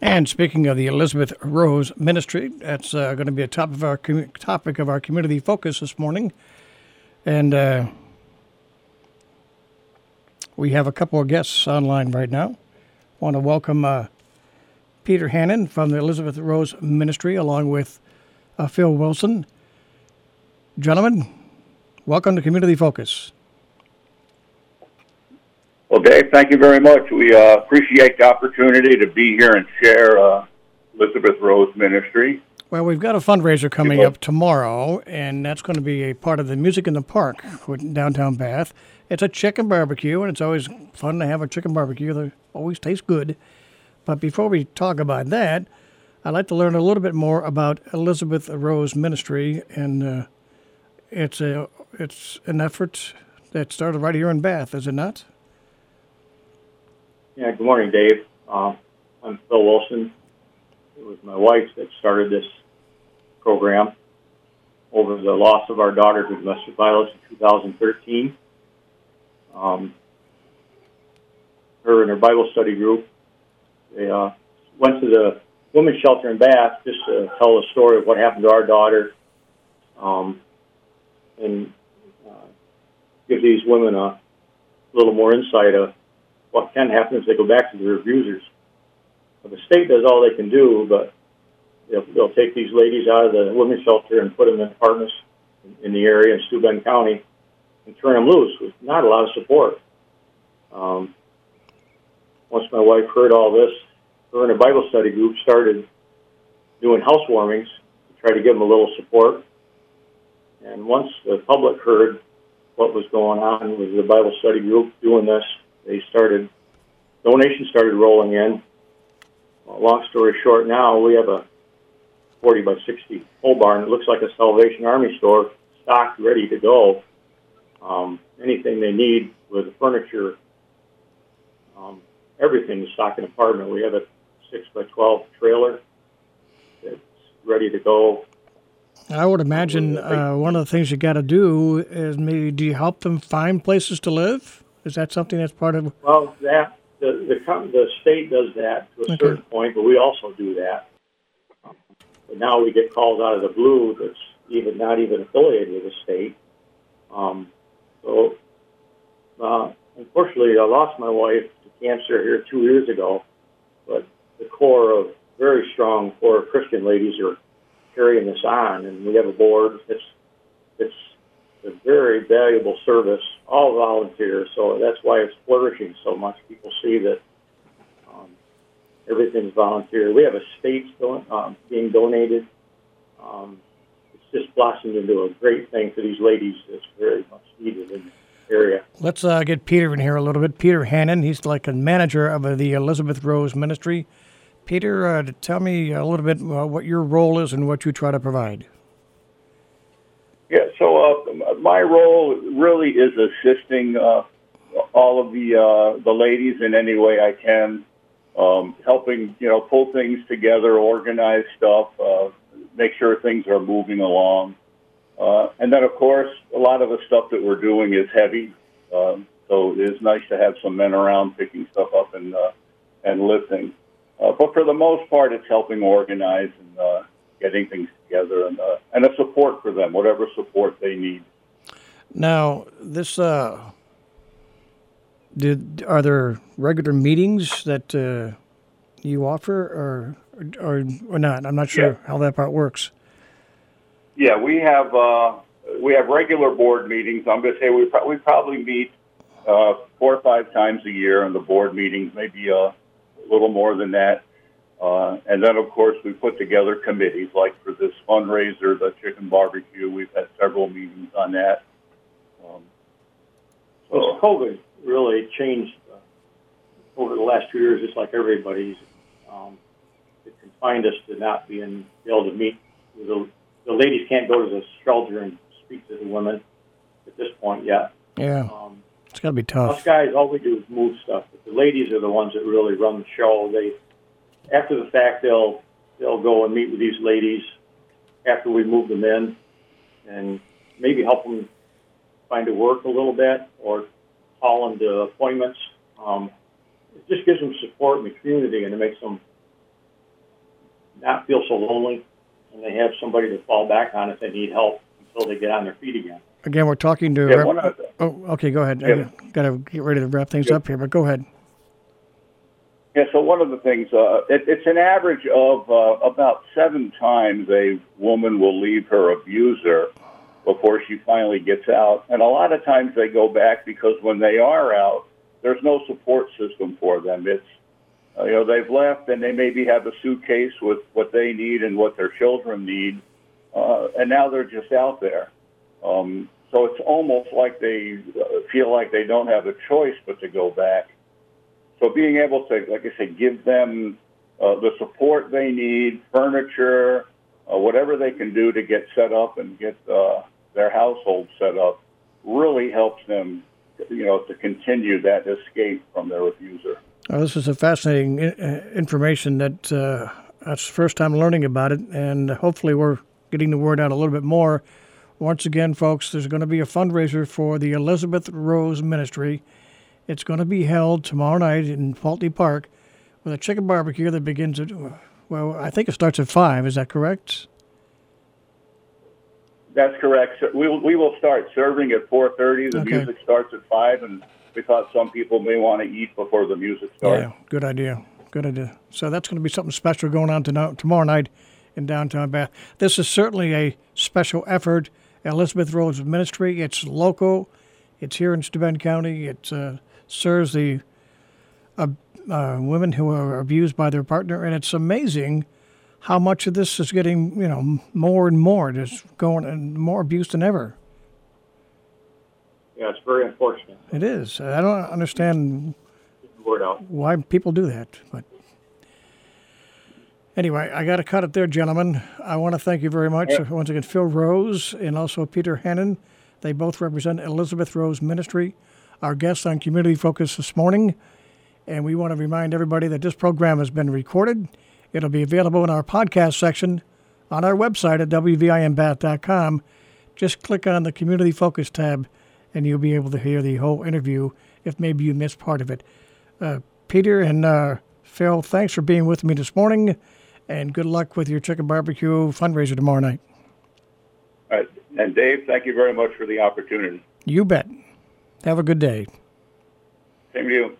And speaking of the Elizabeth Rose Ministry, that's uh, going to be a top of our commu- topic of our community focus this morning, and uh, we have a couple of guests online right now. Want to welcome uh, Peter Hannon from the Elizabeth Rose Ministry, along with uh, Phil Wilson. Gentlemen, welcome to Community Focus. Well, Dave, thank you very much. We uh, appreciate the opportunity to be here and share uh, Elizabeth Rose Ministry. Well, we've got a fundraiser coming up tomorrow, and that's going to be a part of the Music in the Park in downtown Bath. It's a chicken barbecue, and it's always fun to have a chicken barbecue. They always taste good. But before we talk about that, I'd like to learn a little bit more about Elizabeth Rose Ministry, and uh, it's a it's an effort that started right here in Bath, is it not? Yeah, good morning, Dave. Um, I'm Phil Wilson. It was my wife that started this program over the loss of our daughter to domestic violence in 2013. Um, her and her Bible study group, they uh, went to the women's shelter in Bath just to tell the story of what happened to our daughter um, and uh, give these women a little more insight of what can happen if they go back to their abusers. Well, the state does all they can do, but they'll, they'll take these ladies out of the women's shelter and put them in apartments in, in the area in Steuben County and turn them loose with not a lot of support. Um, once my wife heard all this, her and her Bible study group started doing housewarmings to try to give them a little support. And once the public heard what was going on with the Bible study group doing this, they started, donations started rolling in. Well, long story short, now we have a 40 by 60 pole barn. It looks like a Salvation Army store, stocked, ready to go. Um, anything they need with the furniture, um, everything is stocked in an apartment. We have a 6 by 12 trailer that's ready to go. I would imagine uh, one of the things you got to do is maybe do you help them find places to live? Is that something that's part of? Well, that the the, the state does that to a Okay. certain point, but we also do that. But now we get calls out of the blue that's even not even affiliated with the state. Um, so, uh, unfortunately, I lost my wife to cancer here two years ago, but the core of very strong core of Christian ladies are carrying this on, and we have a board. It's a very valuable service, all volunteers. So that's why it's flourishing so much. People see that um, everything's volunteer. We have estates don- um, being donated. Um, it's just blossomed into a great thing for these ladies that's very much needed in the area. Let's uh, get Peter in here a little bit. Peter Hannon, he's like a manager of the Elizabeth Rose Ministry. Peter, uh, tell me a little bit uh, what your role is and what you try to provide. So uh, my role really is assisting uh, all of the uh, the ladies in any way I can, um, helping you know pull things together, organize stuff, uh, make sure things are moving along, uh, and then of course a lot of the stuff that we're doing is heavy, um, so it is nice to have some men around picking stuff up and uh, and lifting. Uh, but for the most part, it's helping organize and uh, getting things together and uh, and a support for them, whatever support they need. Now, this uh, did are there regular meetings that uh, you offer, or or or not? I'm not sure Yeah. how that part works. Yeah, we have uh, we have regular board meetings. I'm going to say we pro- we probably meet uh, four or five times a year, and the board meetings maybe uh, a little more than that. Uh, and then, of course, we put together committees like for this fundraiser, the chicken barbecue. We've had several meetings on that. Um, Well, COVID really changed uh, over the last two years, just like everybody's. Um, it confined us to not being able to meet. The, the ladies can't go to the shelter and speak to the women at this point yet. Yeah, Um, it's got to be us tough. guys, all we do is move stuff. But the ladies are the ones that really run the show. They, after the fact, they'll they'll go and meet with these ladies after we move them in, and maybe help them find a work a little bit or call them to appointments. Um, it just gives them support in the community and it makes them not feel so lonely, and they have somebody to fall back on if they need help until they get on their feet again. Again, we're talking to. Yeah, Rep- one of the- oh, okay, go ahead. Yeah. Got to get ready to wrap things Yeah. up here, but go ahead. Yeah, so one of the things, uh, it, it's an average of uh, about seven times a woman will leave her abuser before she finally gets out. And a lot of times they go back because when they are out, there's no support system for them. It's, uh, you know, they've left and they maybe have a suitcase with what they need and what their children need. Uh, and now they're just out there. Um, so it's almost like they uh, feel like they don't have a choice but to go back. So being able to, like I said, give them uh, the support they need, furniture, uh, whatever they can do to get set up and get uh, their household set up, really helps them, you know, to continue that escape from their abuser. Oh, this is a fascinating uh, information that uh, that's the first time learning about it, and hopefully we're getting the word out a little bit more. Once again, folks, there's going to be a fundraiser for the Elizabeth Rose Ministry. It's going to be held tomorrow night in Pulteney Park with a chicken barbecue that begins at, well, I think it starts at 5. Is that correct? That's correct. So we will, we will start serving at 4:30. The Okay. music starts at five, and we thought some people may want to eat before the music starts. Yeah, good idea. Good idea. So that's going to be something special going on tonight, tomorrow night in downtown Bath. This is certainly a special effort. Elizabeth Rose Ministry. It's local. It's here in Steuben County. It uh, serves the uh, uh, women who are abused by their partner, and it's amazing how much of this is getting you know more and more. There's going and more abuse than ever. Yeah, it's very unfortunate. It is. I don't understand why people do that. But anyway, I got to cut it there, gentlemen. I want to thank you very much. Once again, Phil Rose and also Peter Hannon. They both represent Elizabeth Rose Ministry, our guests on Community Focus this morning. And we want to remind everybody that this program has been recorded. It'll be available in our podcast section on our website at wvinbath.com. Just click on the Community Focus tab and you'll be able to hear the whole interview if maybe you missed part of it. Uh, Peter and uh, Phil, thanks for being with me this morning, and good luck with your chicken barbecue fundraiser tomorrow night. All right. And Dave, thank you very much for the opportunity. You bet. Have a good day. Same to you.